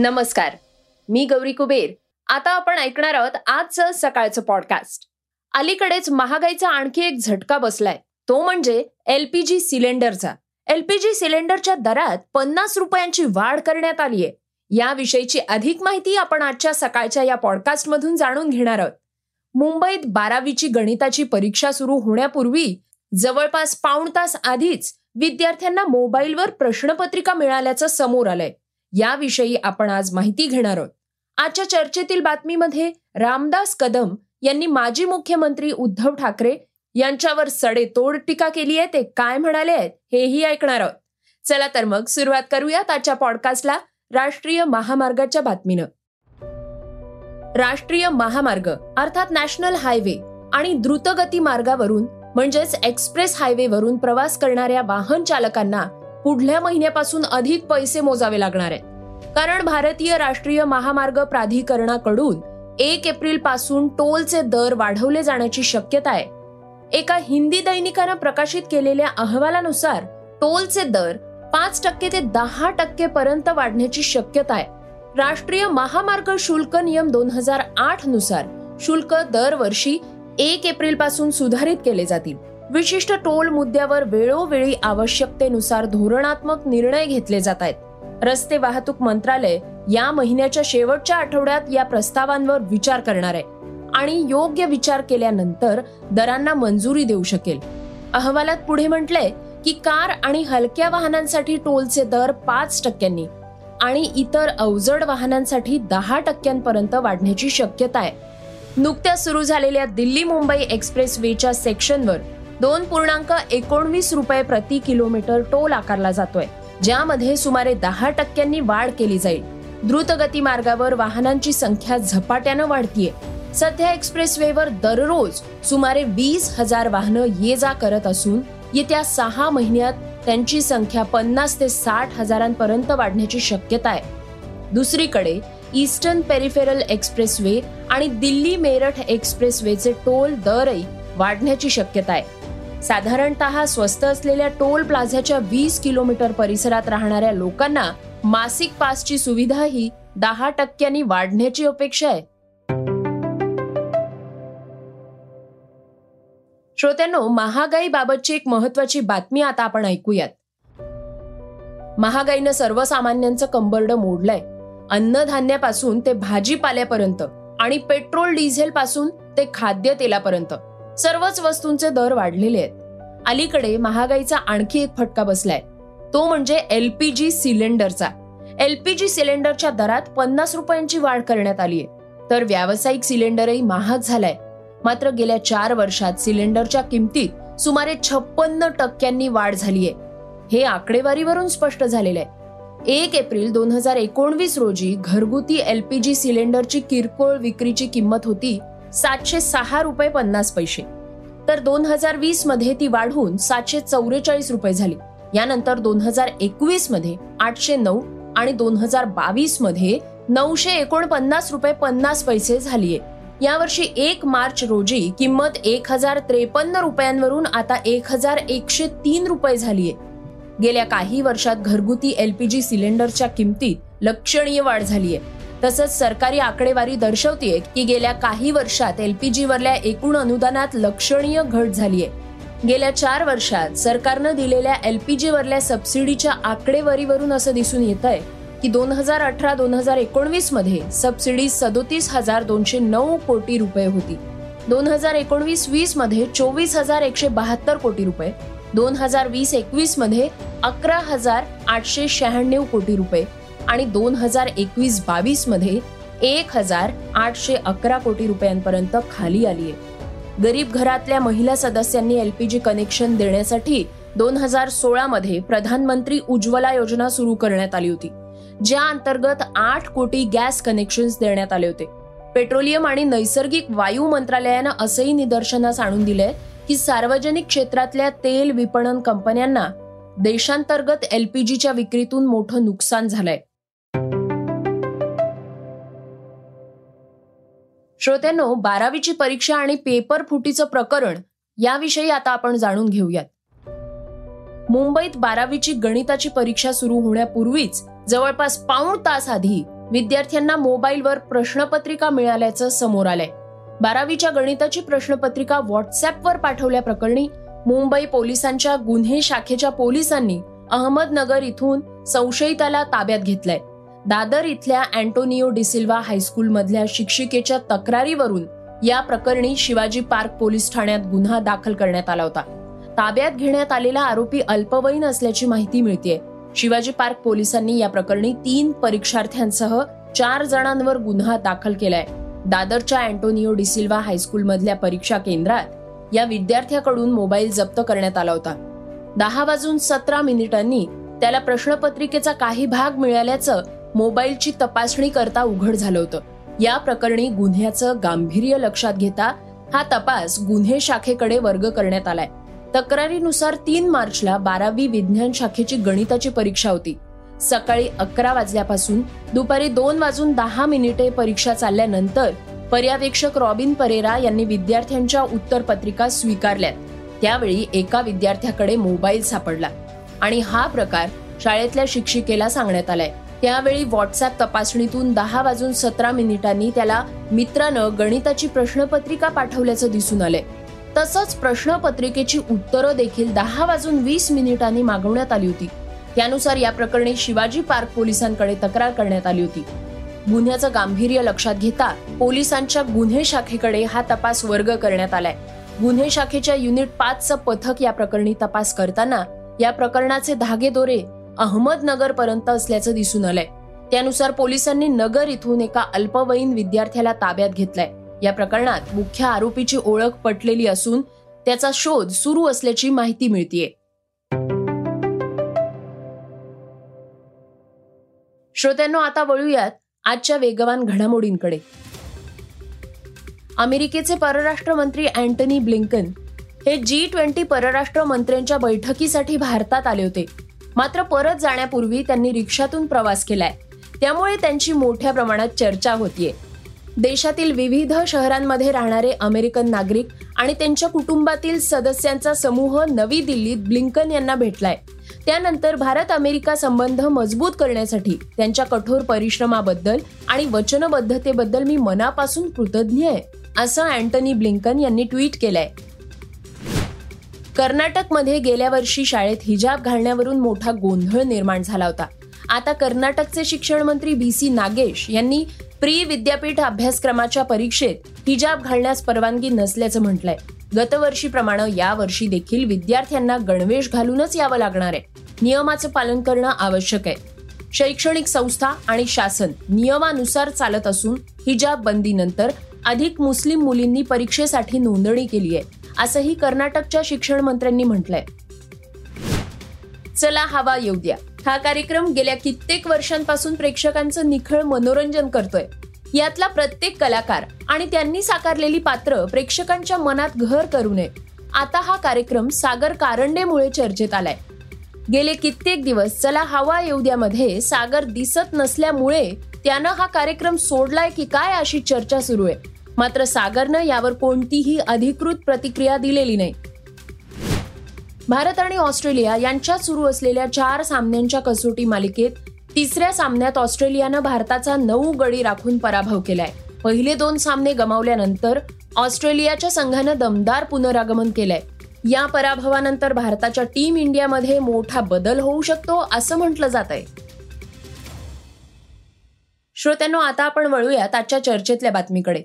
नमस्कार मी गौरी कुबेर. आता आपण ऐकणार आहोत आजचं सकाळचं पॉडकास्ट अलीकडेच महागाईचा आणखी एक झटका बसलाय. तो म्हणजे एलपीजी सिलेंडरचा. एलपीजी सिलेंडरच्या दरात पन्नास रुपयांची वाढ करण्यात आली आहे याविषयीची अधिक माहिती आपण आजच्या सकाळच्या या पॉडकास्टमधून जाणून घेणार आहोत. मुंबईत बारावीची गणिताची परीक्षा सुरू होण्यापूर्वी जवळपास पाऊण तास आधीच विद्यार्थ्यांना मोबाईलवर प्रश्नपत्रिका मिळाल्याचं समोर आलंय. याविषयी आपण आज माहिती घेणार आहोत. आजच्या चर्चेतील बातमीमध्ये रामदास कदम यांनी माजी मुख्यमंत्री उद्धव ठाकरे यांच्यावर सडेतोड टीका केली आहे ते काय म्हणाले आहेत हेही ऐकणार आहोत. चला तर मग सुरुवात करूयात आजच्या पॉडकास्टला राष्ट्रीय महामार्गाच्या बातमीनं. राष्ट्रीय महामार्ग अर्थात नॅशनल हायवे आणि द्रुतगती मार्गावरून म्हणजेच एक्सप्रेस हायवेवरून प्रवास करणाऱ्या वाहन चालकांना पुढल्या महिन्यापासून अधिक पैसे मोजावे लागणार आहेत. कारण भारतीय राष्ट्रीय महामार्ग प्राधिकरणाकडून एक एप्रिलपासून टोलचे दर वाढवले जाण्याची शक्यता आहे. एका हिंदी दैनिकानं प्रकाशित केलेल्या अहवालानुसार टोलचे दर पाच टक्के ते दहा टक्के पर्यंत वाढण्याची शक्यता आहे. राष्ट्रीय महामार्ग शुल्क नियम दोन हजार आठनुसार शुल्क दरवर्षी एक एप्रिलपासून सुधारित केले जातील. विशिष्ट टोल मुद्द्यावर वेळोवेळी आवश्यकतेनुसार धोरणात्मक निर्णय घेतले जात आहेत. रस्ते वाहतूक मंत्रालय या महिन्याच्या शेवटच्या आठवड्यात या प्रस्तावांवर विचार करणार आहे आणि योग्य विचार केल्यानंतर दरांना मंजुरी देऊ शकेल. अहवालात पुढे म्हटलंय की कार आणि हलक्या वाहनांसाठी टोलचे दर पाच टक्क्यांनी आणि इतर अवजड वाहनांसाठी दहा टक्क्यांपर्यंत वाढण्याची शक्यता आहे. नुकत्याच सुरू झालेल्या दिल्ली मुंबई एक्सप्रेस वेच्या सेक्शनवर दोन पूर्णांक एकोणवीस रुपये प्रति किलोमीटर टोल आकारला जातोय ज्यामध्ये सुमारे दहा टक्क्यांनी वाढ केली जाईल. द्रुतगती मार्गावर वाहनांची संख्या झपाट्यानं वाढतीये. सध्या एक्सप्रेस वेवर दररोज सुमारे वीस हजार वाहनं ये जा करत असून येत्या सहा महिन्यात त्यांची संख्या पन्नास ते साठ हजारांपर्यंत वाढण्याची शक्यता आहे. दुसरीकडे ईस्टर्न पेरिफेरल एक्सप्रेसवे आणि दिल्ली मेरठ एक्सप्रेसवेचे टोल दरही वाढण्याची शक्यता आहे. साधारणतः स्वस्त असलेल्या टोल प्लाझाच्या वीस किलोमीटर परिसरात राहणाऱ्या लोकांना मासिक पासची सुविधा ही दहा टक्क्यांनी वाढण्याची अपेक्षा आहे. श्रोत्यांनो महागाईबाबतची एक महत्वाची बातमी आता आपण ऐकूयात. महागाईनं सर्वसामान्यांचं कंबरडं मोडलंय. अन्नधान्यापासून ते भाजीपाल्यापर्यंत आणि पेट्रोल डिझेल पासून ते खाद्य तेलापर्यंत सर्वच वस्तूंचे दर वाढलेले आहेत. अलीकडे महागाईचा आणखी एक फटका बसलाय. तो म्हणजे एलपीजी सिलेंडरचा. एलपीजी सिलेंडरच्या दरात पन्नास रुपयांची वाढ करण्यात आली आहे तर व्यावसायिक सिलेंडरही महाग झालाय. मात्र गेल्या चार वर्षात सिलेंडरच्या किमतीत सुमारे छप्पन्न टक्क्यांनी वाढ झालीय. हे आकडेवारीवरून स्पष्ट झालेलं आहे एक एप्रिल दोन हजार एकोणवीस रोजी घरगुती एलपीजी सिलेंडरची किरकोळ विक्रीची किंमत होती सातशे सहा रुपये पन्नास पैसे. तर दोन हजार वीसमध्ये ती वाढून सातशे चौवेचाळीस रुपये झाली. यानंतर दोन हजार एकवीसमध्ये आठशे नऊ आणि दोन हजार बावीसमध्ये नऊशे एकोणपन्नास रुपये पन्नास पैसे झालीये. यावर्षी एक मार्च रोजी किंमत एक हजार त्रेपन्न रुपयांवरून आता एक हजार एकशे तीन रुपये झालीये. गेल्या काही वर्षात घरगुती एलपीजी सिलेंडरच्या किमतीत लक्षणीय वाढ झालीय. तसंच सरकारी आकडेवारी दर्शवतीये की गेल्या काही वर्षात एलपीजीवरल्या एकूण अनुदानात लक्षणीय घट झालीय. गेल्या चार वर्षात सरकारनं दिलेल्या एलपीजीवरल्या सबसिडीच्या आकडेवारीवरून असं दिसून येत आहे की दोन हजार अठरा दोन हजार एकोणवीसमध्ये सबसिडी सदोतीस हजार दोनशे नऊ कोटी रुपये होती. दोन हजार एकोणवीस वीसमध्ये चोवीस हजार एकशे बहात्तर कोटी रुपये. दोन हजार वीस एकवीसमध्ये अकरा हजार आठशे शहाण्णव कोटी रुपये. आणि दोन हजार एकवीस बावीसमध्ये एक हजार आठशे अकरा कोटी रुपयांपर्यंत खाली आली आहे. गरीब घरातल्या महिला सदस्यांनी एलपीजी कनेक्शन देण्यासाठी दोन हजार सोळा मध्ये प्रधानमंत्री उज्ज्वला योजना सुरू करण्यात आली होती ज्या अंतर्गत आठ कोटी गॅस कनेक्शन्स देण्यात आले होते. पेट्रोलियम आणि नैसर्गिक वायू मंत्रालयानं असंही निदर्शनास आणून दिलंय की सार्वजनिक क्षेत्रातल्या तेल विपणन कंपन्यांना देशांतर्गत एलपीजीच्या विक्रीतून मोठं नुकसान झालंय. श्रोत्यांनो बारावीची परीक्षा आणि पेपर फुटीचं प्रकरण याविषयी आता आपण जाणून घेऊयात. मुंबईत बारावीची गणिताची परीक्षा सुरू होण्यापूर्वीच जवळपास पाऊण तास आधी विद्यार्थ्यांना मोबाईलवर प्रश्नपत्रिका मिळाल्याचं समोर आलंय. बारावीच्या गणिताची प्रश्नपत्रिका व्हॉट्सअपवर पाठवल्याप्रकरणी मुंबई पोलिसांच्या गुन्हे शाखेच्या पोलिसांनी अहमदनगर इथून संशयिताला ताब्यात घेतलंय. दादर इथल्या अँटोनिओ डिसिल्वा हायस्कूलमधल्या शिक्षिकेच्या तक्रारीवरून या प्रकरणी शिवाजी पार्क पोलीस ठाण्यात गुन्हा दाखल करण्यात आला होता. ताब्यात घेण्यात आलेला आरोपी अल्पवयीन असल्याची माहिती मिळते शिवाजी पार्क पोलिसांनी या प्रकरणी तीन परीक्षार्थ्यांसह चार जणांवर गुन्हा दाखल केलाय. दादरच्या अँटोनिओ डिसिल्वा हायस्कूल मधल्या परीक्षा केंद्रात या विद्यार्थ्याकडून मोबाईल जप्त करण्यात आला होता. दहा वाजून सतरा मिनिटांनी त्याला प्रश्नपत्रिकेचा काही भाग मिळाल्याचं मोबाईलची तपासणी करता उघड झालं होतं. या प्रकरणी गुन्ह्याचं गांभीर्य लक्षात घेता हा तपास गुन्हे शाखेकडे वर्ग करण्यात आलाय. तक्रारीनुसार तीन मार्चला बारावी विज्ञान शाखेची गणिताची परीक्षा होती. सकाळी अकरा वाजल्यापासून दुपारी दोन वाजून दहा मिनिटे परीक्षा चालल्यानंतर पर्यवेक्षक रॉबिन परेरा यांनी विद्यार्थ्यांच्या उत्तरपत्रिका स्वीकारल्यात. त्यावेळी एका विद्यार्थ्याकडे मोबाईल सापडला. आणि हा प्रकार शाळेतल्या शिक्षिकेला सांगण्यात आलाय. त्यावेळी व्हॉट्सअप तपासणीतून दहा वाजून सतरा मिनिटांनी त्याला मित्रानं गणिताची प्रश्नपत्रिका पाठवल्याचं दिसून आलंय. तसंच प्रश्नपत्रिकेची उत्तरं देखील दहा वाजून वीस मिनिटांनी मागवण्यात आली होती. त्यानुसार या प्रकरणी शिवाजी पार्क पोलिसांकडे तक्रार करण्यात आली होती. गुन्ह्याचं गांभीर्य लक्षात घेता पोलिसांच्या गुन्हे शाखेकडे हा तपास वर्ग करण्यात आलाय. गुन्हे शाखेच्या युनिट पाचचं पथक या प्रकरणी तपास करताना या प्रकरणाचे धागेदोरे अहमदनगरपर्यंत असल्याचं दिसून आलंय. त्यानुसार पोलिसांनी नगर इथून एका अल्पवयीन विद्यार्थ्याला ताब्यात घेतलाय. या प्रकरणात मुख्य आरोपीची ओळख पटलेली असून त्याचा शोध सुरू असल्याची माहिती मिळतीये. श्रोत्यांनो आता वळूयात आजच्या वेगवान घडामोडींकडे. अमेरिकेचे परराष्ट्र मंत्री अँटनी ब्लिंकन हे जी ट्वेंटी परराष्ट्र मंत्र्यांच्या बैठकीसाठी भारतात आले होते. मात्र परत जाण्यापूर्वी त्यांनी रिक्षातून प्रवास केलाय. त्यामुळे त्यांची मोठ्या प्रमाणात चर्चा होतीये. देशातील विविध शहरांमध्ये राहणारे अमेरिकन नागरिक आणि त्यांच्या कुटुंबातील सदस्यांचा समूह नवी दिल्लीत ब्लिंकन यांना भेटलाय. त्यानंतर भारत अमेरिका संबंध मजबूत करण्यासाठी त्यांच्या कठोर परिश्रमाबद्दल आणि वचनबद्धतेबद्दल मी मनापासून कृतज्ञ आहे असं अँटनी ब्लिंकन यांनी ट्विट केलंय. कर्नाटकमध्ये गेल्या वर्षी शाळेत हिजाब घालण्यावरून मोठा गोंधळ निर्माण झाला होता. आता कर्नाटकचे शिक्षण मंत्री बी सी नागेश यांनी प्री विद्यापीठ अभ्यासक्रमाच्या परीक्षेत हिजाब घालण्यास परवानगी नसल्याचं म्हटलंय. गतवर्षीप्रमाणे यावर्षी देखील विद्यार्थ्यांना गणवेश घालूनच यावं लागणार आहे. नियमाचं पालन करणं आवश्यक आहे. शैक्षणिक संस्था आणि शासन नियमानुसार चालत असून हिजाब बंदीनंतर अधिक मुस्लिम मुलींनी परीक्षेसाठी नोंदणी केली आहे. असंही कर्नाटकच्या शिक्षण मंत्र्यांनी म्हटलंय. चला हवा येऊ द्या. हा कार्यक्रम गेल्या कित्येक वर्षांपासून प्रेक्षकांचं निखळ मनोरंजन करतोय. यातला प्रत्येक कलाकार आणि त्यांनी साकारलेली पात्र प्रेक्षकांच्या मनात घर करू नये. आता हा कार्यक्रम सागर कारंडेमुळे चर्चेत आलाय. गेले कित्येक दिवस चला हवा येऊ द्यामध्ये सागर दिसत नसल्यामुळे त्यानं हा कार्यक्रम सोडलाय की काय अशी चर्चा सुरू आहे. मात्र सागरनं यावर कोणतीही अधिकृत प्रतिक्रिया दिलेली नाही. भारत आणि ऑस्ट्रेलिया यांच्यात सुरू असलेल्या चार सामन्यांच्या कसोटी मालिकेत तिसऱ्या सामन्यात ऑस्ट्रेलियानं भारताचा नऊ गडी राखून पराभव केलाय. पहिले दोन सामने गमावल्यानंतर ऑस्ट्रेलियाच्या संघानं दमदार पुनरागमन केलंय. या पराभवानंतर भारताच्या टीम इंडियामध्ये मोठा बदल होऊ शकतो असं म्हटलं जात आहे श्रोत्यांनो आता आपण वळूयात आजच्या चर्चेतल्या बातमीकडे.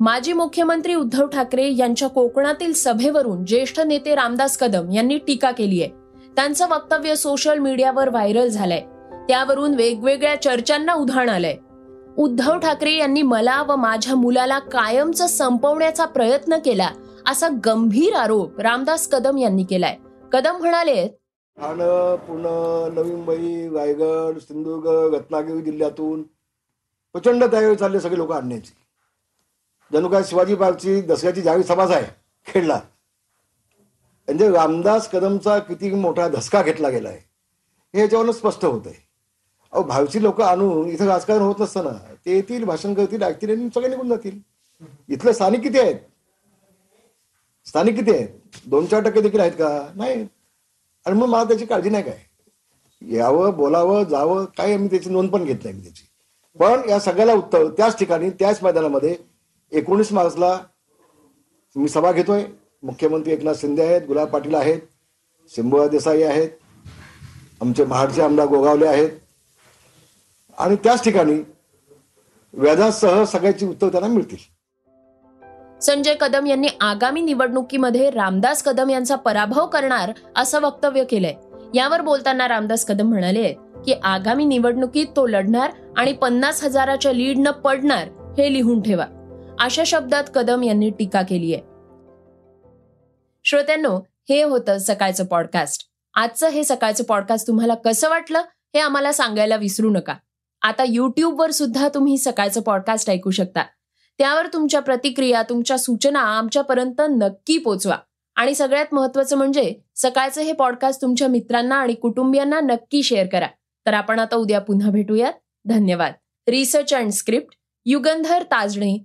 माजी मुख्यमंत्री उद्धव ठाकरे यांच्या कोकणातील सभेवरून ज्येष्ठ नेते रामदास कदम यांनी टीका केली आहे. त्यांचं वक्तव्य सोशल मीडियावर व्हायरल झालंय. त्यावरून वेगवेगळ्या चर्चांना उधाण आलंय. उद्धव ठाकरे यांनी मला व माझ्या मुलाला कायमचं संपवण्याचा प्रयत्न केला असा गंभीर आरोप रामदास कदम यांनी केलाय. कदम म्हणाले ठाणे पुणे नवी मुंबई रायगड सिंधुदुर्ग रत्नागिरी जिल्ह्यातून प्रचंड तयारी चालली सगळे लोक आणण्याची. जणू काय शिवाजी पार्कची दसऱ्याची जाहीर सभाच आहे खेळला म्हणजे रामदास कदमचा किती मोठा धसका घेतला गेला आहे. हे याच्यावरून स्पष्ट होत आहे अहो भावची लोक आणून इथं राजकारण होत नसताना ते येतील भाषण करतील ऐकतील आणि सगळे निघून जातील. इथले स्थानिक किती आहेत? स्थानिक किती आहेत? दोन चार टक्के देखील आहेत का? नाही. आणि मग मला त्याची काळजी नाही काय? यावं बोलावं जावं काय आम्ही त्याची नोंद पण घेत नाही त्याची. पण या सगळ्याला उत्तर त्याच ठिकाणी त्याच मैदानामध्ये एकोणीस मार्चला मी सभा घेतोय. मुख्यमंत्री एकनाथ शिंदे आहेत गुलाब पाटील आहेत शंभूराज देसाई आहेत आमचे महाडचे आमदार गोगावले आहेत. आणि त्याच ठिकाणी व्याजासह सगळ्याची उत्तर त्यांना मिळतील. संजय कदम यांनी आगामी निवडणुकीमध्ये रामदास कदम यांचा पराभव करणार असं वक्तव्य केलंय. यावर बोलताना रामदास कदम म्हणाले की आगामी निवडणुकीत तो लढणार आणि पन्नास हजाराच्या लीडनं पडणार हे लिहून ठेवा. अशा शब्दात कदम यांनी टीका केली आहे. श्रोत्यांनो हे होतं सकाळचं पॉडकास्ट आजचं हे सकाळचं पॉडकास्ट तुम्हाला कसं वाटलं हे आम्हाला सांगायला विसरू नका. आता युट्यूबवर सुद्धा तुम्ही सकाळचं पॉडकास्ट ऐकू शकता. त्यावर तुमच्या प्रतिक्रिया तुमच्या सूचना आमच्यापर्यंत नक्की पोचवा. आणि सगळ्यात महत्वाचं म्हणजे सकाळचं हे पॉडकास्ट तुमच्या मित्रांना आणि कुटुंबियांना नक्की शेअर करा. तर आपण आता उद्या पुन्हा भेटूयात. धन्यवाद. Research and script Yugandhar Tajane